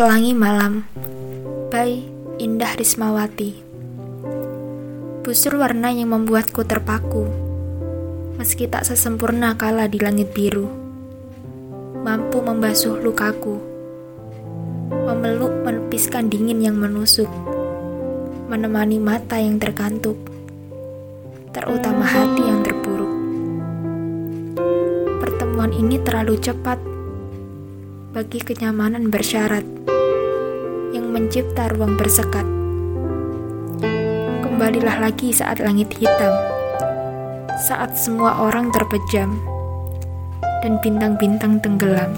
Pelangi Malam by Indah Rismawati. Busur warna yang membuatku terpaku Meski tak sesempurna kala di langit biru Mampu membasuh lukaku Memeluk menepiskan dingin yang menusuk Menemani mata yang terkantuk Terutama hati yang terpuruk. Pertemuan ini terlalu cepat bagi kenyamanan bersyarat yang mencipta ruang bersekat. Kembalilah lagi saat langit hitam, saat semua orang terpejam dan bintang-bintang tenggelam.